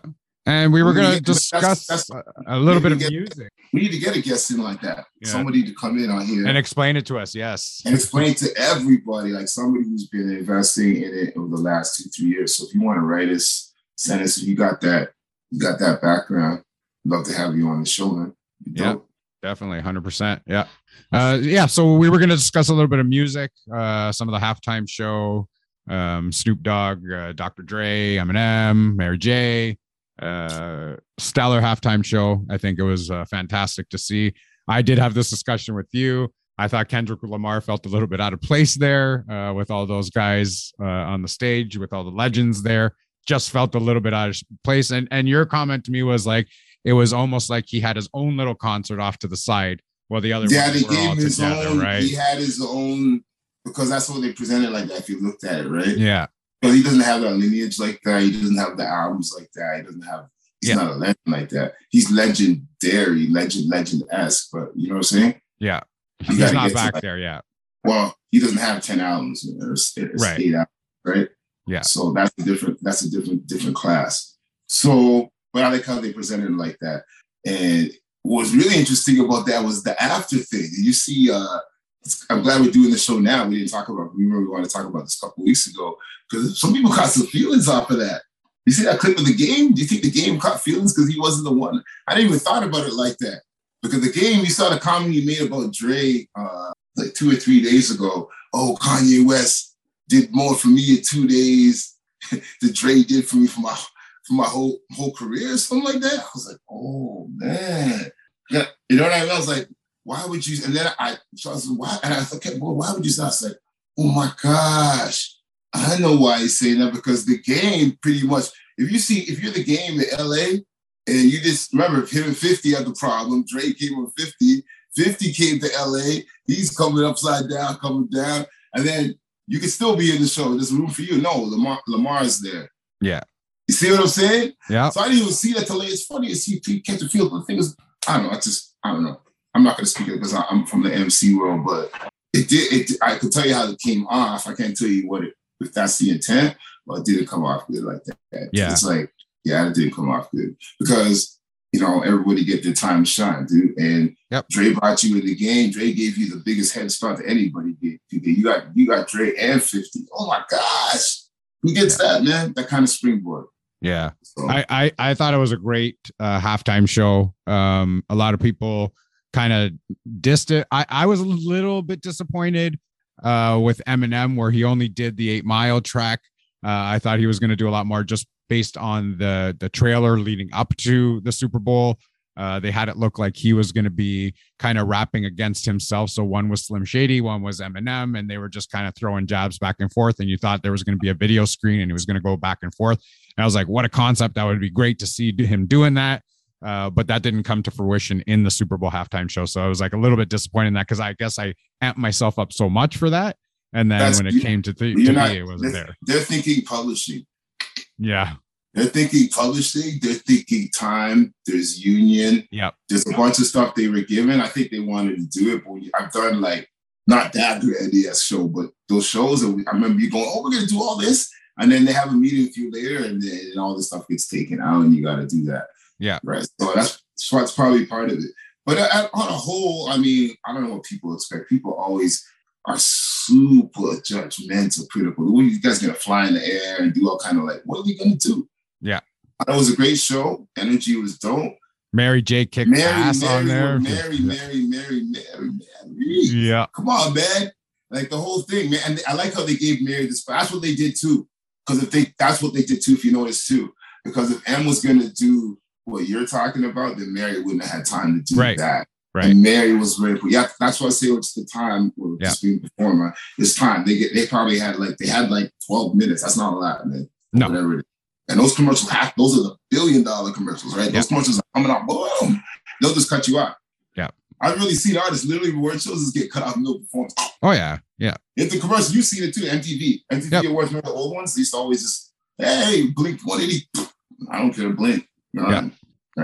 And we were going to discuss that's, that's, a little bit of get, music. We need to get a guest in like that. Yeah. Somebody to come in on here and explain it to us. Yes. And explain to everybody, like somebody who's been investing in it over the last two, three years. So if you want to write us, send us, you got that, you got that background. Love to have you on the show, man. Yeah, definitely. 100%. Yeah. Uh, yeah. So we were going to discuss a little bit of music, uh, some of the halftime show, um, Snoop Dogg, uh, Dr. Dre, Eminem, Mary J uh, stellar halftime show. I think it was uh, fantastic to see. I did have this discussion with you. I thought Kendrick Lamar felt a little bit out of place there uh, with all those guys uh, on the stage, with all the legends there. Just felt a little bit out of place. And and your comment to me was like it was almost like he had his own little concert off to the side while the other yeah, they gave his together, own, right? He had his own because that's what they presented like that. If you looked at it, right? Yeah. But he doesn't have that lineage like that. He doesn't have the albums like that. He doesn't have. He's yeah. not a legend like that. He's legendary, legend, legend esque. But you know what I'm saying? Yeah, he's not back like, there yet. Well, he doesn't have ten albums. It's, it's right. eight albums, right? Yeah. So that's a different. That's a different different class. So, but I like how they presented it like that. And what was really interesting about that was the after thing. You see, uh, I'm glad we're doing the show now. We didn't talk about. We remember we wanted to talk about this a couple weeks ago because some people caught some feelings off of that. You see that clip of the game? Do you think the game caught feelings because he wasn't the one? I didn't even thought about it like that because the game. You saw the comment you made about Dre uh, like two or three days ago. Oh, Kanye West did more for me in two days than Dre did for me for my for my whole whole career, something like that. I was like, oh man, Yeah, you know what I mean? I was like, why would you? And then I, so I was like, why? And I thought, okay, well, why would you? So I was like, oh my gosh, I know why he's saying that because the game pretty much, if you see, if you're the game in LA and you just remember him and 50 had the problem, Drake came with 50, 50 came to LA, he's coming upside down, coming down, and then you can still be in the show. There's room for you. No, Lamar Lamar's there. Yeah. You see what I'm saying? Yeah. So I didn't even see that till It's funny to see catch a feel. The thing is, I don't know. I just, I don't know. I'm not going to speak it because I'm from the MC world, but it did. It, I could tell you how it came off. I can't tell you what it if that's the intent, well, it didn't come off good like that. Yeah. It's like, yeah, it didn't come off good because, you know, everybody get their time to shine, dude. And yep. Dre brought you in the game. Dre gave you the biggest head start that anybody did. You got you got Dre and 50. Oh my gosh. Who gets yeah. that, man? That kind of springboard. Yeah. So. I, I I thought it was a great uh halftime show. Um a lot of people kind of dissed it. I, I was a little bit disappointed uh, with Eminem, where he only did the eight mile track. Uh, I thought he was going to do a lot more just based on the the trailer leading up to the Super Bowl. Uh, they had it look like he was going to be kind of rapping against himself. So one was Slim Shady, one was Eminem, and they were just kind of throwing jabs back and forth. And you thought there was going to be a video screen and he was going to go back and forth. And I was like, what a concept! That would be great to see him doing that. Uh, but that didn't come to fruition in the Super Bowl halftime show. So I was like a little bit disappointed in that because I guess I amped myself up so much for that. And then That's, when it came to, th- to not, me, it wasn't they're, there. They're thinking publishing. Yeah. They're thinking publishing. They're thinking time. There's union. Yeah. There's a bunch of stuff they were given. I think they wanted to do it, but I've done like not that good NDS show, but those shows that we, I remember you going, oh, we're gonna do all this, and then they have a meeting with you later, and then and all this stuff gets taken out, and you got to do that. Yeah. Right. So that's that's probably part of it. But on a whole, I mean, I don't know what people expect. People always are super judgmental, critical. When you guys gonna fly in the air and do all kind of like, what are we gonna do? Yeah. It was a great show. Energy was dope. Mary J kicked Mary, ass Mary, on there. Mary, Mary, Mary, Mary, Mary. Yeah. Come on, man. Like the whole thing, man. And I like how they gave Mary this. That's what they did too. Because if they, that's what they did too. If you notice too. Because if M was gonna do what you're talking about, then Mary wouldn't have had time to do right. that. Right. And Mary was very yeah. That's why I say it's the time we're Yeah. being performer. It's time. They get they probably had like they had like 12 minutes. That's not a lot, man. No. Whatever it is. And those commercials have those are the billion dollar commercials, right? Those commercials are coming out, boom. They'll just cut you out. Yeah. I've really seen artists literally award shows just get cut off the performance. Oh yeah, yeah, It's the commercial. You've seen it too. MTV. MTV Yep. Awards, remember the old ones? They used to always just, hey, blink 180. I don't care, blink. You know? Yeah.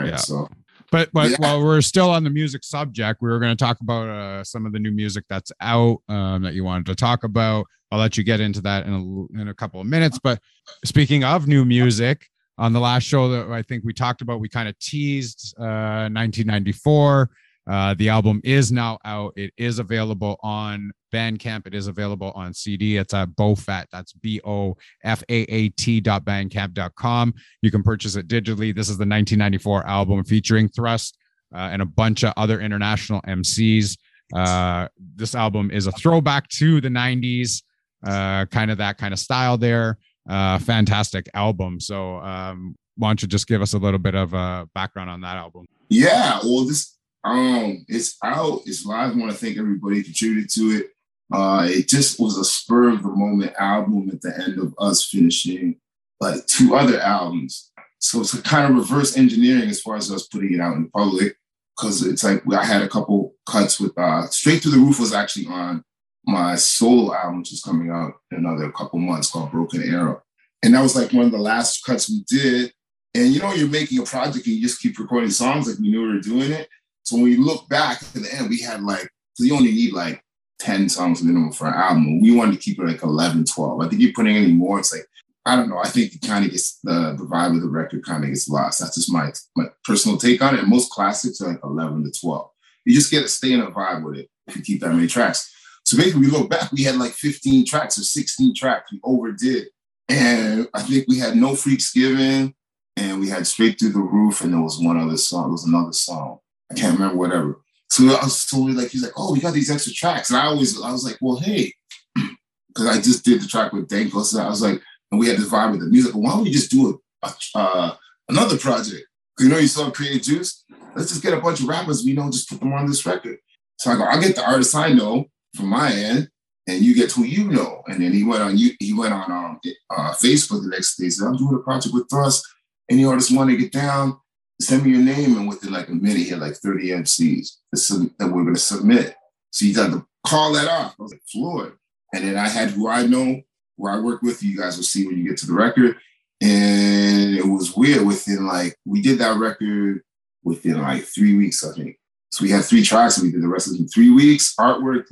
Right. Yeah. So But but Yeah. while we're still on the music subject, we were going to talk about uh, some of the new music that's out um, that you wanted to talk about. I'll let you get into that in a, in a couple of minutes. But speaking of new music, on the last show that I think we talked about, we kind of teased uh, 1994. Uh, the album is now out. It is available on Bandcamp. It is available on CD. It's at Bofaat. That's B O F A A T dot bandcamp.com. You can purchase it digitally. This is the 1994 album featuring Thrust uh, and a bunch of other international MCs. Uh, this album is a throwback to the 90s, uh, kind of that kind of style there. Uh, fantastic album. So, um, why don't you just give us a little bit of a background on that album? yeah, well, this um it's out, it's live. I want to thank everybody contributed to it. Uh it just was a spur of the moment album at the end of us finishing like two other albums. So it's a kind of reverse engineering as far as us putting it out in public. Cause it's like I had a couple cuts with uh Straight Through the Roof was actually on my solo album, which is coming out in another couple months called Broken Arrow. And that was like one of the last cuts we did. And you know, you're making a project and you just keep recording songs like we knew we were doing it. So when we look back at the end, we had like, so you only need like 10 songs minimum for an album. We wanted to keep it like 11, 12. I think you're putting any more, it's like, I don't know. I think it kind of gets the, the vibe of the record kind of gets lost. That's just my, my personal take on it. Most classics are like 11 to 12. You just get to stay in a vibe with it if you keep that many tracks. So basically, we look back, we had like 15 tracks or 16 tracks. We overdid. And I think we had No Freaks Given and we had Straight Through the Roof. And there was one other song. There was another song. I can't remember whatever. So I was so like, he's like, oh, we got these extra tracks. And I always, I was like, well, hey, because I just did the track with Danko. So I was like, and we had this vibe with the music. Why don't we just do a, a uh, another project? you know, you saw Creative Juice. Let's just get a bunch of rappers, we know, just put them on this record. So I go, I'll get the artists I know from my end, and you get who you know. And then he went on you, he went on um, uh, Facebook the next day. Said, I'm doing a project with Thrust. Any artists want to get down? Send me your name. And within like a minute, he had like 30 MCs that we're to submit. So you got to call that off. I was like, Floyd. And then I had who I know, who I work with. You guys will see when you get to the record. And it was weird. Within like, we did that record within like three weeks, I think. So we had three tracks and we did the rest of in three weeks. Artwork,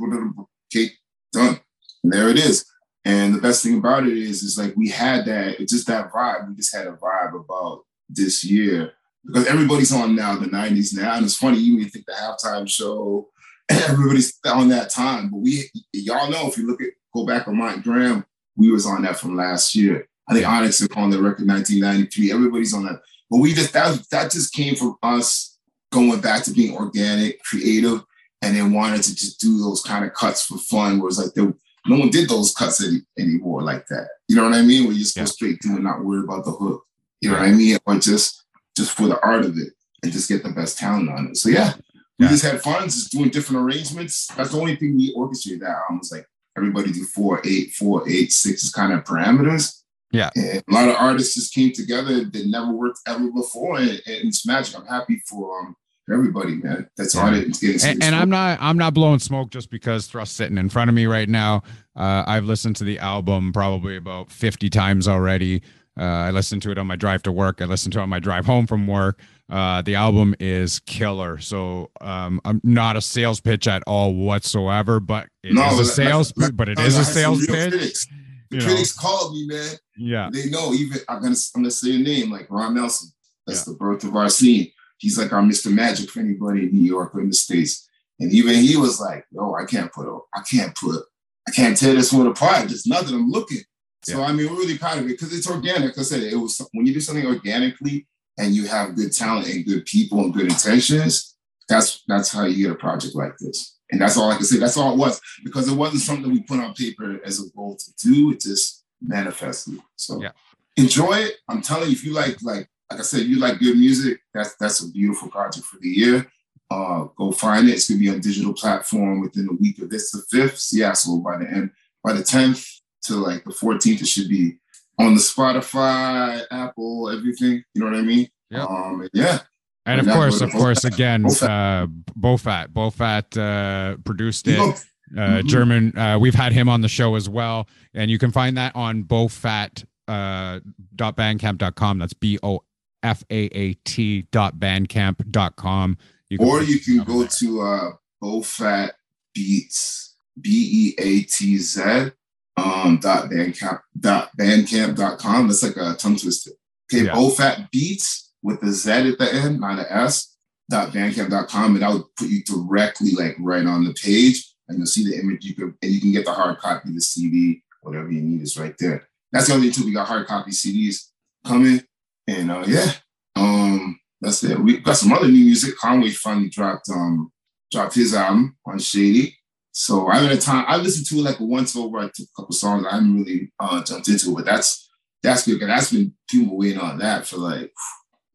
cake, done. And there it is. And the best thing about it is, is like we had that, it's just that vibe. We just had a vibe about this year because everybody's on now the 90s now. And it's funny, you even think the halftime show, everybody's on that time. But we, y'all know, if you look at, go back on Mike Graham, we was on that from last year. I think Onyx is on the record 1993. Everybody's on that. But we just, that, that just came from us going back to being organic, creative, and then wanted to just do those kind of cuts for fun. Where it's like there, no one did those cuts any, anymore like that. You know what I mean? Where you just Yeah. go straight through and not worry about the hook. You know what I mean? Or just just for the art of it and just get the best talent on it. So yeah, we Yeah. just had fun, just doing different arrangements. That's the only thing we orchestrated that album was like everybody do four, eight, four, eight, six is kind of parameters. Yeah. And a lot of artists just came together that never worked ever before. And, and it's magic. I'm happy for um everybody, man. That's Yeah. on it. It's and, and I'm not I'm not blowing smoke just because Thrust sitting in front of me right now. Uh, I've listened to the album probably about 50 times already. Uh, I listened to it on my drive to work. I listened to it on my drive home from work. Uh, the album is killer. So um, I'm not a sales pitch at all whatsoever, but it is No, a sales pitch. But it is a I had some sales pitch. Critics. The you know. critics called me, man. Yeah, They know even I'm gonna I'm gonna say a name like Ron Nelson. That's the birth of our scene. He's like our Mr. Magic for anybody in New York or in the States. And even he was like, yo, I can't put a, I can't put, I can't tear this one apart. There's nothing I'm looking. So I mean, we're really proud of it because it's organic. Like I said, it was when you do something organically and you have good talent and good people and good intentions, that's that's how you get a project like this. And that's all I can say. That's all it was because it wasn't something we put on paper as a goal to do. It just manifested. So Yeah. enjoy it. I'm telling you, if you like like like I said, you like good music, that's that's a beautiful project for the year. Uh, go find it. It's gonna be on digital platform within a week of this, the fifth. Yeah, so by the end, by the tenth to like the fourteenth, it should be on the Spotify, Apple, everything. You know what I mean? Yeah. Um, yeah. And of course, of course, again, Bofaat. uh, Bofaat, Bofaat uh, produced it. uh, Mhm. German. Uh, we've had him on the show as well, and you can find that on bofaat uh, dot bandcamp.com. That's b o f a a t dot bandcamp dot com. You or you can go there. to uh Bofaat Beatz B E A T Z um dot bandcamp dot bandcamp dot com. That's like a tongue twister. Okay, Yeah. Bofaat Beatz with the Z at the end, not an S. Dot bandcamp dot com, and I would put you directly like right on the page, and you'll see the image. You can and you can get the hard copy, the CD, whatever you need is right there. That's the only thing too. We got hard copy CDs coming, and uh yeah, um, that's it. We got some other new music. Conway finally dropped um dropped his album on Shady. So I had time. I listened to it like once over. I took a couple songs. I haven't really uh, jumped into it, but that's that's good. That's been people waiting on that for like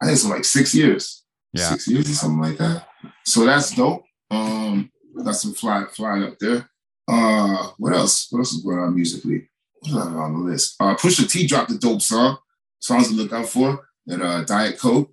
I think it's like six years. Yeah. Six years or something like that. So that's dope. Um got some fly flying up there. Uh what else? What else is going on musically? What do on the list? Uh Pusha T dropped a dope song. Songs to look out for. That uh Diet Coke.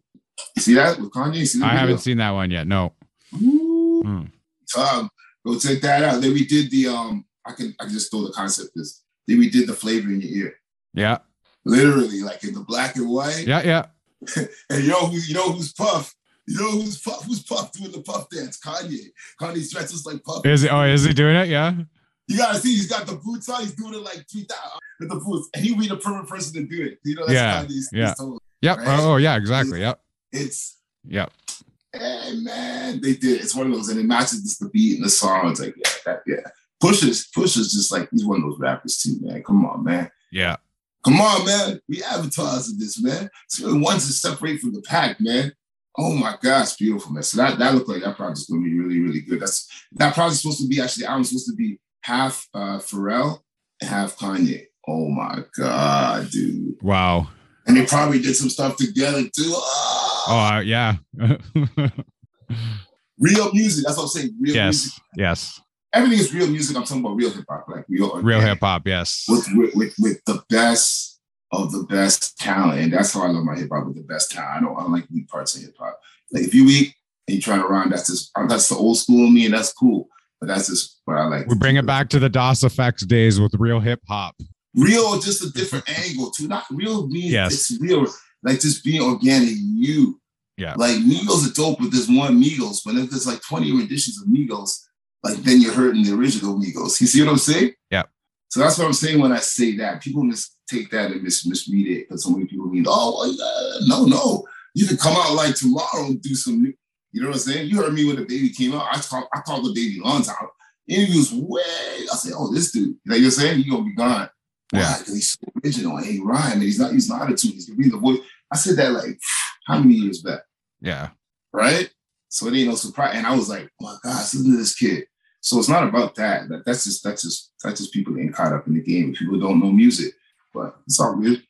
You see that with Kanye? See the I haven't seen that one yet. No. Mm. Um, go check that out. Then we did the um. I can I can just throw the concept this. Then we did the flavor in your ear, Yeah. literally like in the black and white. Yeah. Yeah. And yo, who you know who's Puff? You know who's Puff? Who's Puff doing the Puff dance? Kanye. Kanye's dressed like Puff. Is it? Oh, is he doing it? Yeah. You gotta see, he's got the boots on. He's doing it like three thousand with the boots, and he be the perfect person to do it. You know, that's Yeah, Kanye's. yeah. Yep. Right. Oh, yeah. Exactly. Yep. It's Yep. Hey man, they did. It's one of those, and it matches just the beat and the song. It's like yeah, that, yeah. Pushes, pushes, just like he's one of those rappers too, man. Come on, man. Yeah. Come on, man. We advertising this, man. So really wants to separate from the pack, man. Oh my gosh, beautiful, man. So that that looked like that project's gonna be really, really good. That's that project's supposed to be actually I'm supposed to be half uh Pharrell and half Kanye. Oh my god, dude. Wow. And they probably did some stuff together too. Ah! Oh, yeah. Real music. That's what I'm saying. Real music. yes. Yes. Everything is real music. I'm talking about real hip hop, like real, Real hip hop. Yes. with, with with with the best of the best talent, and that's how I love my hip hop with the best talent. I don't, I don't like weak parts of hip hop. Like if you weak and you trying to rhyme, that's just that's the old school me, and that's cool. But that's just what I like. We bring it back to the Das EFX days with real hip hop. Real, just a different angle too. Not real means Yes. it's real. Like just being organic, you. Yeah. Like Migos are dope with this one Migos, but if there's like 20 renditions of Migos, like then you're hurting the original Migos. You see what I'm saying? Yeah. So that's what I'm saying when I say that. People mistake that and mis- misread it because so many people mean, oh, well, uh, no, no. You can come out like tomorrow and do some new. You know what I'm saying? You heard me when the baby came out. I called, I called the baby long time. Interviews way. I said, oh, this dude. Like you're saying, he gonna be gone. Yeah. Why? Because he's so original. He rhyme and he's not using attitude. He's gonna be the voice. I said that like how many years back? Yeah. right? So it ain't no surprise. And I was like, oh my gosh, listen to this kid. So it's not about that. That- That's just that's just that's just people getting caught up in the game. People don't know music, but it's all good.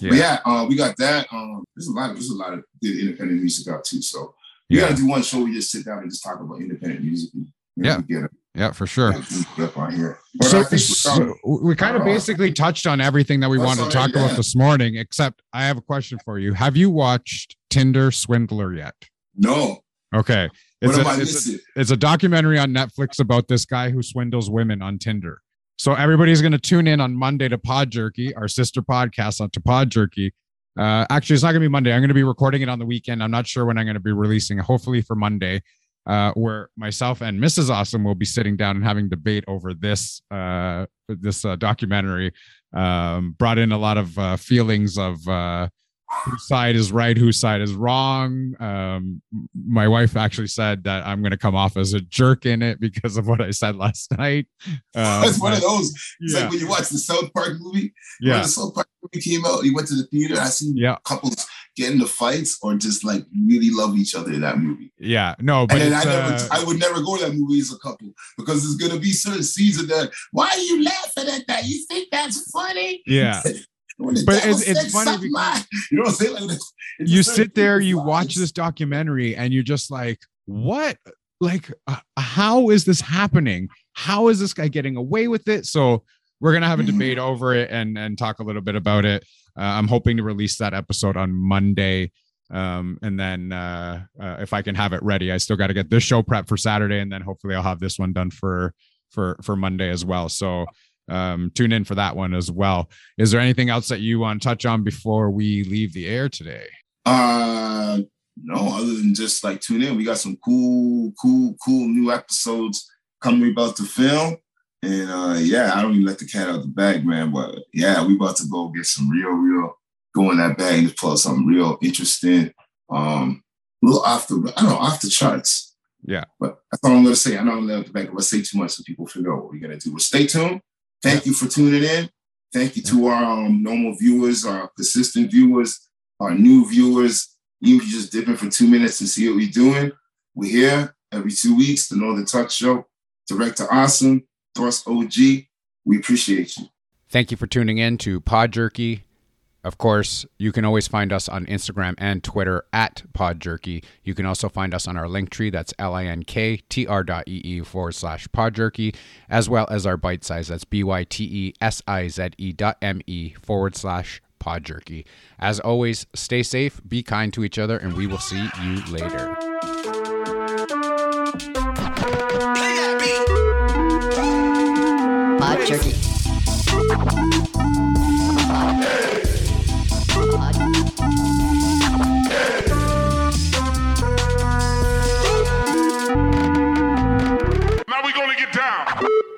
Yeah. But yeah, uh, we got that. Um, there's a lot of there's a lot of good independent music out too. So we Yeah. gotta do one show. We just sit down and just talk about independent music. And, you know, Yeah. Yeah, for sure. up on here. But So, so we kind of basically touched on everything that we That's wanted to talk about this morning, except I have a question for you. Have you watched Tinder Swindler yet? no. Okay. What It's am a, it's, a, it's a documentary on Netflix about this guy who swindles women on Tinder. So everybody's going to tune in on Monday to Pod Jerky, our sister podcast on to Pod Jerky. Uh, actually, it's not going to be Monday. I'm going to be recording it on the weekend. I'm not sure when I'm going to be releasing. Hopefully for Monday, uh, where myself and Mrs. Awesome will be sitting down and having debate over this uh, this uh, documentary. Um, brought in a lot of uh, feelings of uh, whose side is right, whose side is wrong. Um, my wife actually said that I'm going to come off as a jerk in it because of what I said last night. Um, That's one of those. It's yeah, like when you watch the South Park movie. When yeah, the South Park movie came out, you went to the theater. I seen yeah, couples get into fights or just like really love each other in that movie. yeah. No, but and then I never, uh, I would never go to that movie as a couple because there's gonna be certain scenes of that. Why are you laughing at that? You think that's funny? yeah. But it's- it's funny like- you know what I'm saying? Like, it's you sit there, you vibes. watch this documentary, and you're just like, what? like uh, how is this happening? How is this guy getting away with it? So we're gonna have a debate Mm-hmm. over it and and talk a little bit about it. Uh, I'm hoping to release that episode on Monday. Um, and then uh, uh, if I can have it ready, I still got to get this show prep for Saturday, and then hopefully I'll have this one done for for for Monday as well. So um, tune in for that one as well. Is there anything else that you want to touch on before we leave the air today? Uh, no, other than just like tune in. We got some cool, cool, cool new episodes coming about to film. And uh, yeah, I don't even let the cat out of the bag, man. But yeah, we about to go get some real, real, go in that bag and just pull out something real interesting. Um, a little off the, I don't know, off the charts. Yeah. But that's all I'm gonna say. I know I'm gonna let the bag. Let's say too much so people figure out what we're gonna do. But stay tuned. Thank you for tuning in. Thank you to our um, normal viewers, our consistent viewers, our new viewers. Even if you're just dipping for two minutes to see what we're doing, we're here every two weeks. The Northern Touch Show. Director Awesome, Thrust OG. We appreciate you. Thank you for tuning in to Pod Jerky. Of course, you can always find us on Instagram and Twitter at Pod Jerky. You can also find us on our link tree. That's L-I-N-K-T-R dot forward slash Pod Jerky, as well as our bite size. That's B-Y-T-E-S-I-Z-E dot M-E forward slash Pod Jerky. As always, stay safe, be kind to each other, and we will see you later. Pod Jerky. down.